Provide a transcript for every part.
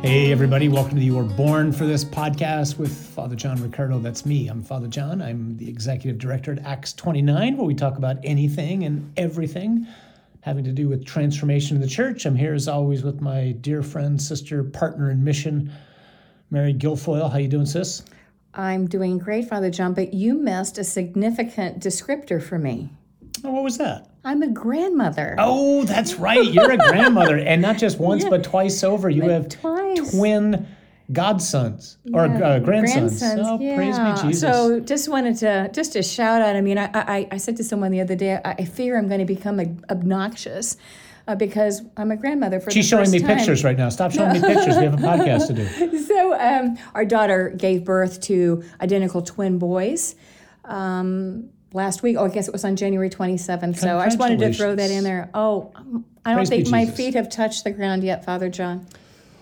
Hey, everybody, welcome to the You Were Born for This podcast with Father John Riccardo. That's me. I'm Father John. I'm the executive director at Acts 29, where we talk about anything and everything having to do with transformation in the church. I'm here as always with my dear friend, sister, partner in mission, Mary Guilfoyle. How you doing, sis? I'm doing great, Father John, but you missed a significant descriptor for me. Oh, what was that? I'm a grandmother. Oh, that's right. You're a grandmother, and not just once, Yeah. but twice over. You Like have twice. twin godsons or uh, grandsons. Oh, praise yeah. me, Jesus. So just wanted to just a shout out. I mean, I I, I said to someone the other day, I, I fear I'm going to become ob- obnoxious uh, because I'm a grandmother for She's showing me time. pictures right now. Stop showing me pictures. We have a podcast to do. So um, our daughter gave birth to identical twin boys. Um, Last week, oh, I guess it was on January 27th. So I just wanted to throw that in there. Oh, I don't Praise think my Jesus. feet have touched the ground yet, Father John.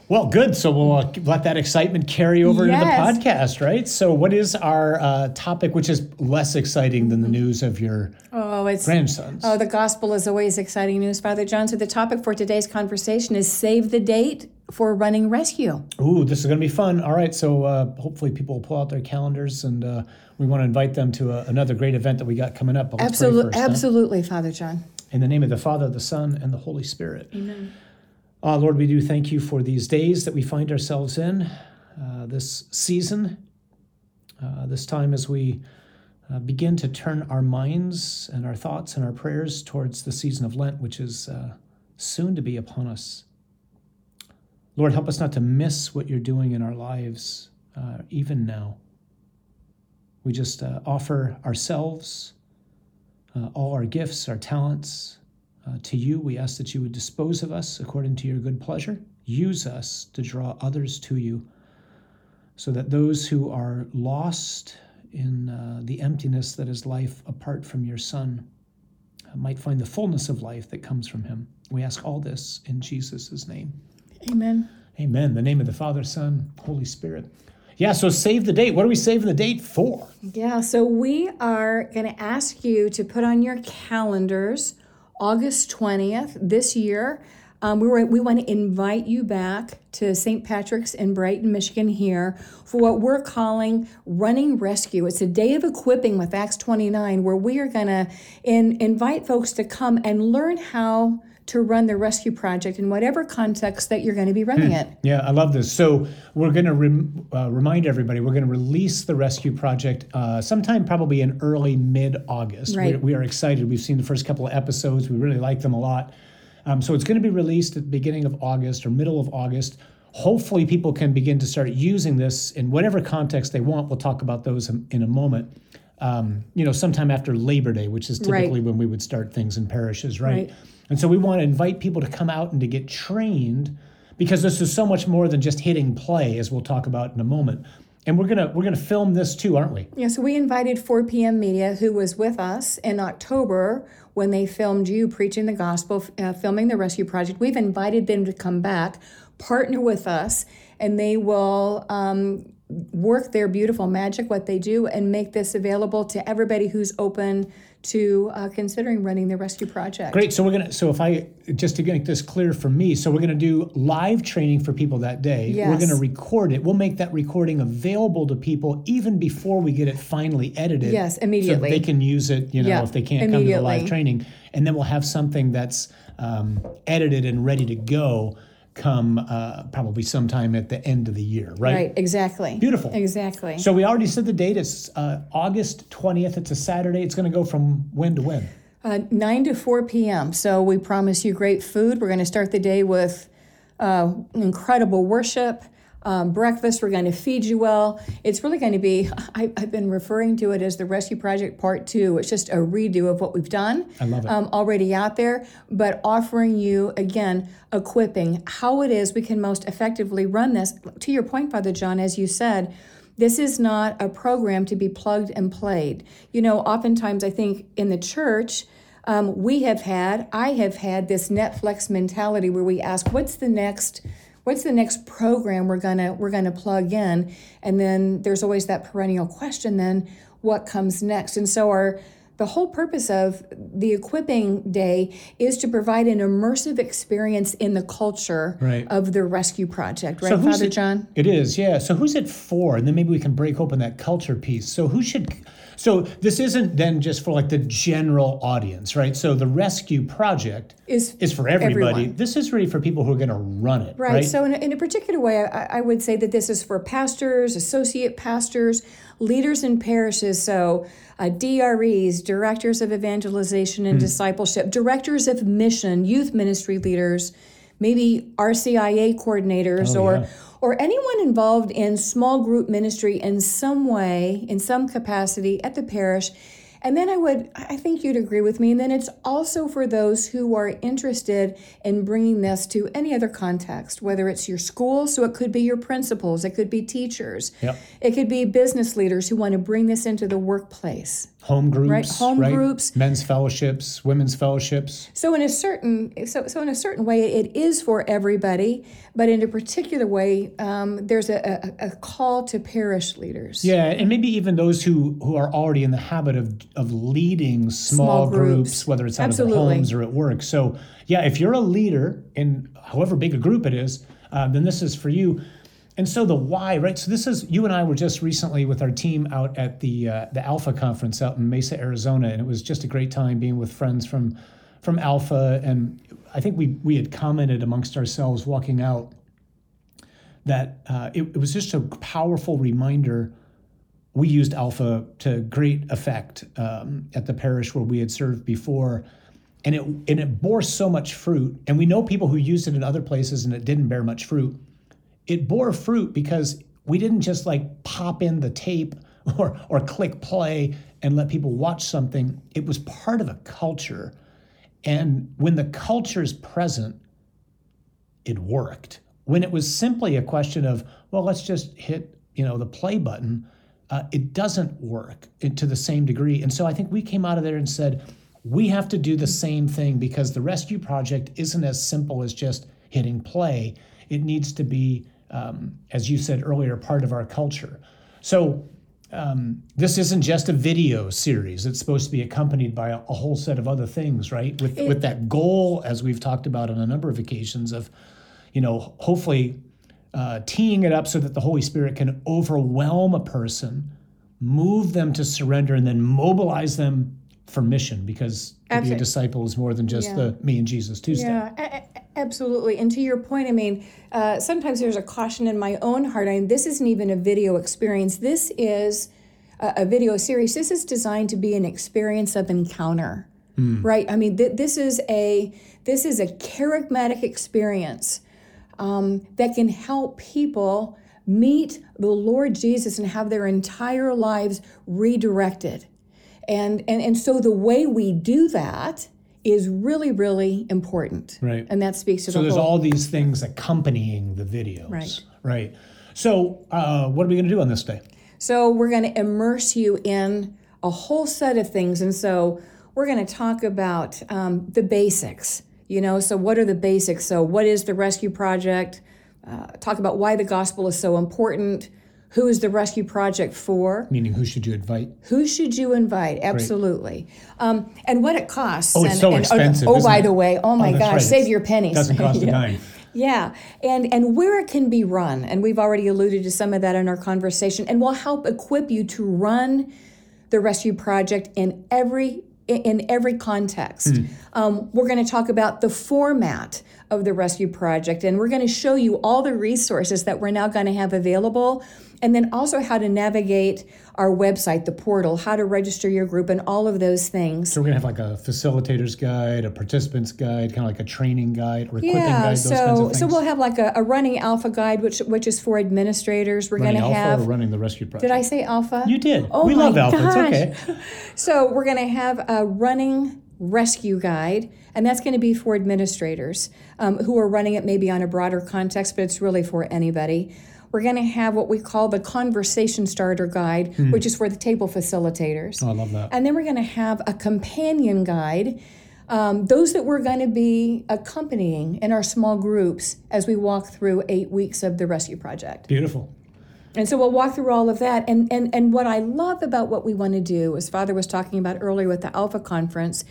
Well, good. So we'll uh, let that excitement carry over Yes. into the podcast, right? So, what is our uh, topic, which is less exciting than the news of your Oh, it's grandsons? Oh, the gospel is always exciting news, Father John. So the topic for today's conversation is save the date for running rescue. Ooh, this is going to be fun. All right. So, uh, hopefully, people will pull out their calendars and uh, we want to invite them to a, another great event that we got coming up. But let's Absolutely, huh? absolutely, Father John. In the name of the Father, the Son, and the Holy Spirit. Amen. Uh, Lord, we do thank you for these days that we find ourselves in, uh, this season, uh, this time as we uh, begin to turn our minds and our thoughts and our prayers towards the season of Lent, which is uh, soon to be upon us. Lord, help us not to miss what you're doing in our lives, uh, even now. We just uh, offer ourselves, uh, all our gifts, our talents, uh, to you, we ask that you would dispose of us according to your good pleasure. Use us to draw others to you so that those who are lost in uh, the emptiness that is life apart from your Son uh, might find the fullness of life that comes from him. We ask all this in Jesus' name. Amen. Amen. The name of the Father, Son, Holy Spirit. Yeah, so save the date. What are we saving the date for? Yeah, so we are going to ask you to put on your calendars August 20th this year. Um, we, were, we want to invite you back to St. Patrick's in Brighton, Michigan, here for what we're calling Running Rescue. It's a day of equipping with Acts 29, where we are going to in, invite folks to come and learn how to run the rescue project in whatever context that you're going to be running it. Yeah, I love this. So we're going to rem- uh, remind everybody we're going to release the rescue project uh, sometime probably in early mid August. Right. We are excited. We've seen the first couple of episodes. We really like them a lot. Um, so it's going to be released at the beginning of August or middle of August. Hopefully, people can begin to start using this in whatever context they want. We'll talk about those in a moment. Um, you know, sometime after Labor Day, which is Right. typically when we would start things in parishes, right? Right. And so we want to invite people to come out and to get trained because this is so much more than just hitting play, as we'll talk about in a moment. And we're gonna we're gonna film this too, aren't we? Yeah, so we invited 4 p.m. Media, who was with us in October when they filmed you preaching the gospel, uh, filming the rescue project. We've invited them to come back, partner with us, and they will um, work their beautiful magic, what they do, and make this available to everybody who's open to uh, considering running the rescue project. Great. So we're gonna so if I just to make this clear for me, so we're gonna do live training for people that day. We're gonna record it. We'll make that recording available to people even before we get it finally edited. Yes, So immediately. they can use it, you know, Yeah, if they can't come to the live training. And then we'll have something that's um, edited and ready to go come uh, probably sometime at the end of the year, right? Right, exactly. Beautiful. Exactly. So we already said the date. is uh, August 20th. It's a Saturday. It's going to go from when to when? Uh, 9 to 4 p.m. So we promise you great food. We're going to start the day with uh, incredible worship, um, breakfast. We're going to feed you well. It's really going to be, I, I've been referring to it as the Rescue Project Part 2. It's just a redo of what we've done I love it. um, already out there, but offering you, again, equipping how it is we can most effectively run this. To your point, Father John, as you said, this is not a program to be plugged and played. You know, oftentimes I think in the church, um, we have had, I have had this Netflix mentality where we ask, what's the next what's the next program we're gonna we're gonna plug in? And then there's always that perennial question then what comes next? And so our the whole purpose of the equipping day is to provide an immersive experience in the culture Right. of the rescue project, right, So Father it- John? It is, yeah. So who's it for? And then maybe we can break open that culture piece. So who should so this isn't then just for like the general audience, right? So the rescue project Is is for everybody. Everyone. This is really for people who are going to run it, Right. right? So, in a, in a particular way, I, I would say that this is for pastors, associate pastors, leaders in parishes. So, uh, DREs, directors of evangelization and discipleship, directors of mission, youth ministry leaders, maybe RCIA coordinators, Oh, or yeah. or anyone involved in small group ministry in some way, in some capacity at the parish. And then I would, I think you'd agree with me. And then it's also for those who are interested in bringing this to any other context, whether it's your school, so it could be your principals, it could be teachers, Yep. it could be business leaders who want to bring this into the workplace. Home groups, Right, home groups. men's fellowships, women's fellowships. So in a certain so, so in a certain way, it is for everybody, but in a particular way, um, there's a, a, a call to parish leaders. Yeah, and maybe even those who who are already in the habit of of leading small, Small groups, groups. whether it's out of Absolutely. their homes or at work. So yeah, if you're a leader in however big a group it is, uh, then this is for you. And so the why, right? So this is you and I were just recently with our team out at the uh, the Alpha conference out in Mesa, Arizona, and it was just a great time being with friends from from Alpha. And I think we we had commented amongst ourselves walking out that uh, it, it was just a powerful reminder. We used Alpha to great effect um, at the parish where we had served before, and it and it bore so much fruit. And we know people who used it in other places and it didn't bear much fruit. It bore fruit because we didn't just like pop in the tape or or click play and let people watch something. It was part of a culture, and when the culture is present, it worked. When it was simply a question of, well, let's just hit, you know, the play button, uh, it doesn't work to the same degree. And so I think we came out of there and said, we have to do the same thing because the rescue project isn't as simple as just hitting play. It needs to be, um, as you said earlier, part of our culture. So um, this isn't just a video series. It's supposed to be accompanied by a, a whole set of other things, right? With with that goal, as we've talked about on a number of occasions, of you know, hopefully uh, teeing it up so that the Holy Spirit can overwhelm a person, move them to surrender, and then mobilize them for mission. Because to be a disciple is more than just Yeah. the me and Jesus Tuesday. Yeah, a- absolutely. And to your point, I mean, uh, sometimes there's a caution in my own heart. I mean, this isn't even a video experience. This is a, a video series. This is designed to be an experience of encounter, right? I mean, th- this is a this is a charismatic experience um, that can help people meet the Lord Jesus and have their entire lives redirected. And, and, and so the way we do that is really, really important. Right. And that speaks to So the there's whole. all these things accompanying the videos. Right. Right. So uh, what are we going to do on this day? So we're going to immerse you in a whole set of things. And so we're going to talk about um, the basics. You know, so what are the basics? So, what is the Rescue Project? Uh, talk about why the gospel is so important. Who is the Rescue Project for? Meaning, who should you invite? Who should you invite? Absolutely. Um, and what it costs. Oh, it's and, so and- expensive, Oh, isn't by it? the way, oh my that's gosh, right. save your pennies. Doesn't cost a dime. Yeah, and and where it can be run, and we've already alluded to some of that in our conversation, and we'll help equip you to run the rescue project in every in every context. Um, we're going to talk about the format of the rescue project, and we're going to show you all the resources that we're now going to have available, and then also how to navigate our website, the portal, how to register your group, and all of those things. So we're gonna have like a facilitator's guide, a participant's guide, kind of like a training guide or equipping Yeah, guide, those so kinds of things. so we'll have like a, a running alpha guide, which which is for administrators. We're going to Alpha have. running the rescue project. Did I say alpha? You did. Oh we my love Alpha. gosh. It's okay. So we're going to have a running rescue guide, and that's going to be for administrators um, who are running it maybe on a broader context, but it's really for anybody. We're going to have what we call the conversation starter guide, which is for the table facilitators. Oh, I love that. And then we're going to have a companion guide, um, those that we're going to be accompanying in our small groups as we walk through eight weeks of the rescue project. Beautiful. And so we'll walk through all of that. And, and, and what I love about what we want to do, as Father was talking about earlier with the Alpha Conference,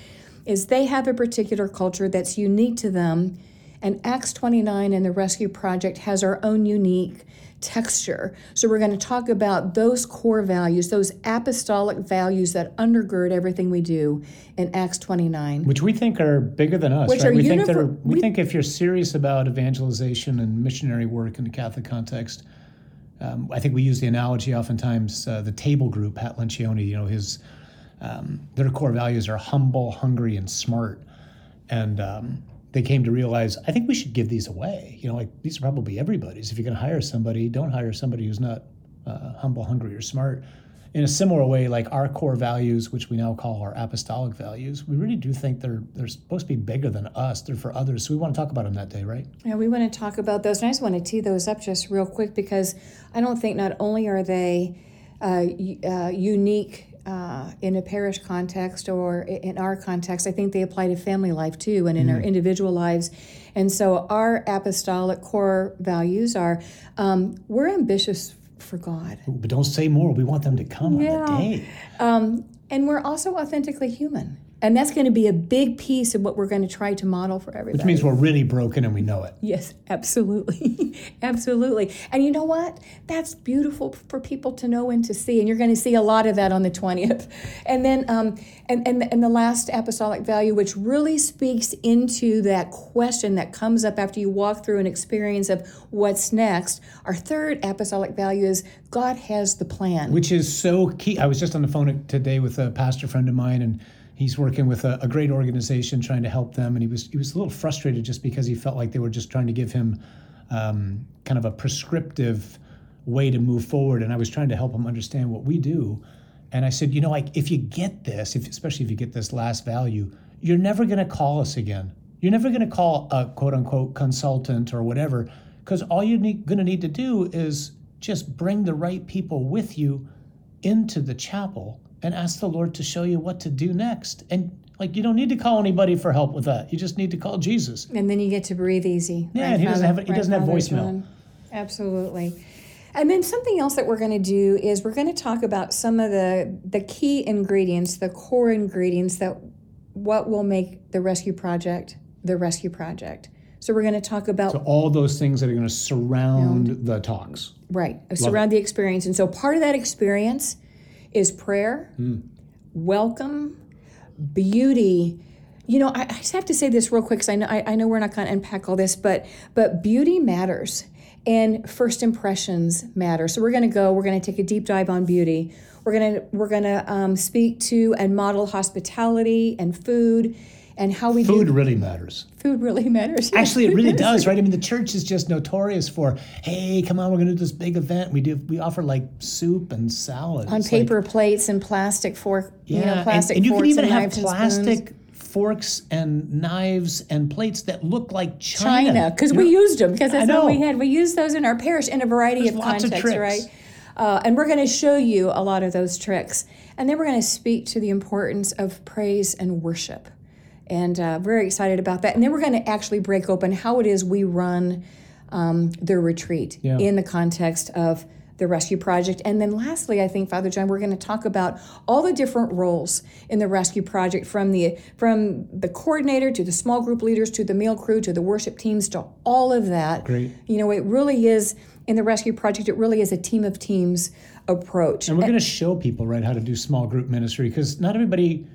is they have a particular culture that's unique to them. And Acts 29 and the Rescue Project has our own unique texture. So we're going to talk about those core values, those apostolic values that undergird everything we do in Acts 29. which we think are bigger than us. Which right? are we think univer- they're, we we- think if you're serious about evangelization and missionary work in the Catholic context, um, I think we use the analogy oftentimes. Uh, the table group, Pat Lencioni, you know, his um, their core values are humble, hungry, and smart, and um, they came to realize I think we should give these away. You know, like these are probably everybody's. If you're going to hire somebody, don't hire somebody who's not uh, humble, hungry, or smart. In a similar way, like our core values, which we now call our apostolic values, we really do think they're they're supposed to be bigger than us. They're for others. So we want to talk about them that day, right? Yeah, we want to talk about those. And I just want to tee those up just real quick because I don't think not only are they uh, uh, unique uh, in a parish context or in our context, I think they apply to family life too and in our individual lives. And so our apostolic core values are um, we're ambitious for God. But don't say more. We want them to come on the day. Um, and we're also authentically human. And that's going to be a big piece of what we're going to try to model for everybody. Which means we're really broken and we know it. Yes, absolutely. absolutely. And you know what? That's beautiful for people to know and to see. And you're going to see a lot of that on the 20th. And then, um, and, and, and the last apostolic value, which really speaks into that question that comes up after you walk through an experience of what's next. Our third apostolic value is God has the plan. which is so key. I was just on the phone today with a pastor friend of mine, and he's working with a, a great organization trying to help them. And he was he was a little frustrated just because he felt like they were just trying to give him um, kind of a prescriptive way to move forward. And I was trying to help him understand what we do. And I said, you know, like if you get this, if, especially if you get this last value, you're never going to call us again. You're never going to call a quote unquote consultant or whatever, because all you're going to need to do is just bring the right people with you into the chapel and ask the Lord to show you what to do next. And like you don't need to call anybody for help with that. You just need to call Jesus. And then you get to breathe easy. Yeah, and he doesn't have- he doesn't have Father voicemail. John? Absolutely. And then something else that we're going to do is we're going to talk about some of the the key ingredients, the core ingredients that what will make the rescue project the rescue project. So we're going to talk about So all those things that are going to surround the talks. Right, surround the experience. And so part of that experience is prayer, welcome, beauty. You know, I, I just have to say this real quick because I know I, I know we're not going to unpack all this, but but beauty matters and first impressions matter. So we're going to go. We're going to take a deep dive on beauty. We're gonna we're gonna um, speak to and model hospitality and food and how we Food do really matters. food really matters. Actually, it really does, right? I mean, the church is just notorious for, hey, come on, we're going to do this big event. We do, we offer like soup and salad on It's like- paper plates and plastic fork, you know, and- plastic and, you can even have and plastic forks and knives and plates that look like China. China because we used them because that's all we had. We used those in our parish in a variety There's of contexts, right? Uh, and we're going to show you a lot of those tricks, and then we're going to speak to the importance of praise and worship, and uh, very excited about that. And then we're going to actually break open how it is we run um, the retreat Yeah. in the context of the rescue project. And then lastly, I think Father John, we're going to talk about all the different roles in the rescue project from the from the coordinator to the small group leaders to the meal crew to the worship teams to all of that. Great. You know, it really is in the rescue project it really is a team of teams approach. And we're going to show people, right, how to do small group ministry because not everybody.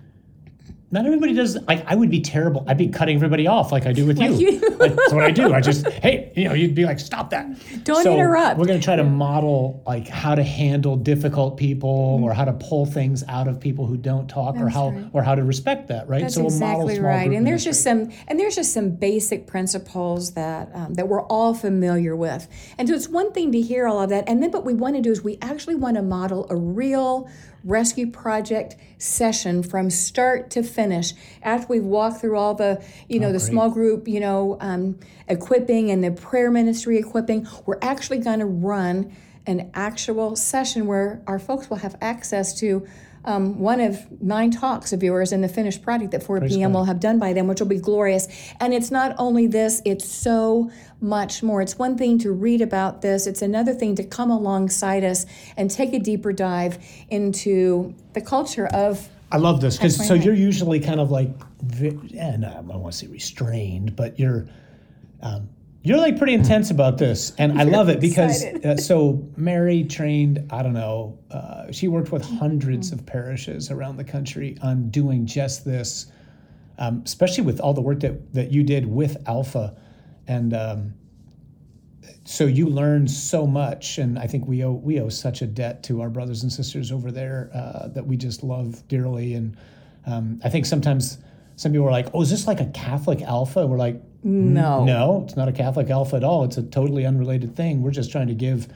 Not everybody does. Like I would be terrible. I'd be cutting everybody off, like I do with you. you. Like, that's what I do. I just, hey, you know, you'd be like, stop that. Don't So interrupt. We're going to try to model like how to handle difficult people, Mm-hmm. or how to pull things out of people who don't talk, or how, or how to respect that, right? That's so we'll model exactly right. And there's just some and there's just some basic principles that um, that we're all familiar with. And so it's one thing to hear all of that, and then what we want to do is we actually want to model a real rescue project session from start to finish after we've walked through all the you know the Oh, great. small group you know um, equipping and the prayer ministry equipping we're actually going to run an actual session where our folks will have access to um, one of nine talks of yours in the finished product that 4 Praise p.m. God. will have done by then, which will be glorious. And it's not only this, it's so much more. It's one thing to read about this, it's another thing to come alongside us and take a deeper dive into the culture of. I love this because so you're usually kind of like, ve- and I don't want to say restrained, but you're um, you're like pretty intense about this, and I love it because uh, so Mary trained. I don't know. Uh, she worked with hundreds of parishes around the country on doing just this, um, especially with all the work that that you did with Alpha, and. Um, so you learned so much, and I think we owe we owe such a debt to our brothers and sisters over there uh, that we just love dearly. And um, I think sometimes some people are like, "Oh, is this like a Catholic Alpha?" We're like, No. "No, it's not a Catholic Alpha at all. It's a totally unrelated thing. We're just trying to give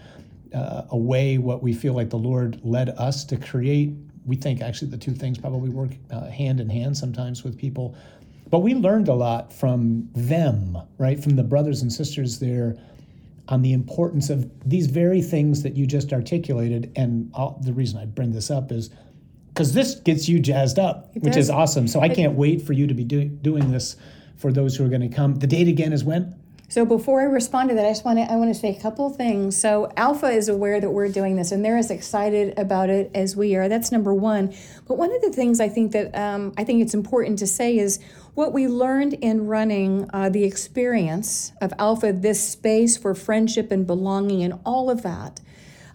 uh, away what we feel like the Lord led us to create." We think actually the two things probably work uh, hand in hand sometimes with people, but we learned a lot from them, right? From the brothers and sisters there on the importance of these very things that you just articulated. And I'll, the reason I bring this up is because this gets you jazzed up, which does. is awesome. So I can't wait for you to be doing doing this for those who are going to come. The date again is when? So before I respond to that, I just want to I want to say a couple things. So Alpha is aware that we're doing this, and they're as excited about it as we are. That's number one. But one of the things I think that um, I think it's important to say is what we learned in running uh, the experience of Alpha, this space for friendship and belonging, and all of that.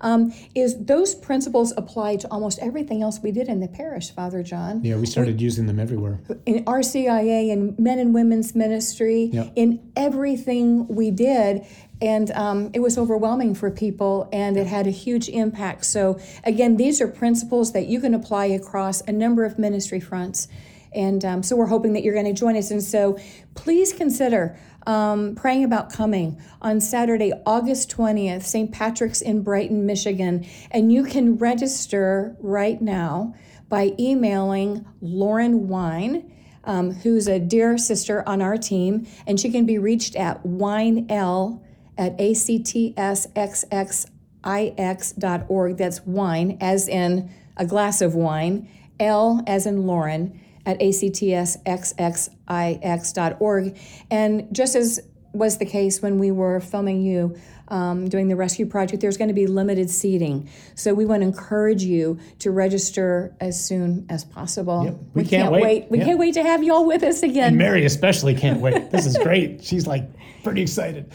Um, is those principles apply to almost everything else we did in the parish, Father John? Yeah, we started using them everywhere. in RCIA in men and women's ministry, Yep. in everything we did. And um, it was overwhelming for people and it had a huge impact. So, again, these are principles that you can apply across a number of ministry fronts. And um, so, we're hoping that you're going to join us. And so, please consider um, praying about coming on Saturday, August 20th, St. Patrick's in Brighton, Michigan. And you can register right now by emailing Lauren Wine, um, who's a dear sister on our team, and she can be reached at winel at actsxxix.org. That's wine, as in a glass of wine, L as in Lauren, at actsxxix.org. And just as was the case when we were filming you um, doing the rescue project, there's going to be limited seating. So we want to encourage you to register as soon as possible. Yep. We can't wait. We Yep. can't wait to have you all with us again. And Mary especially can't wait. This is great. She's like pretty excited.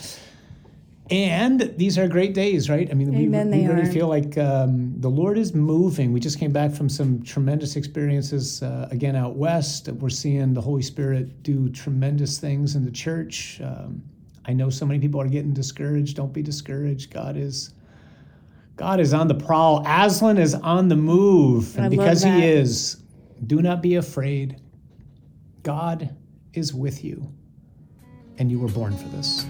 And these are great days, right? I mean, we, Amen, we they really are. feel like um, the Lord is moving. We just came back from some tremendous experiences uh, again out west. We're seeing the Holy Spirit do tremendous things in the church. Um, I know so many people are getting discouraged. Don't be discouraged. God is God is on the prowl. Aslan is on the move. And I because he is, do not be afraid. God is with you. And you were born for this.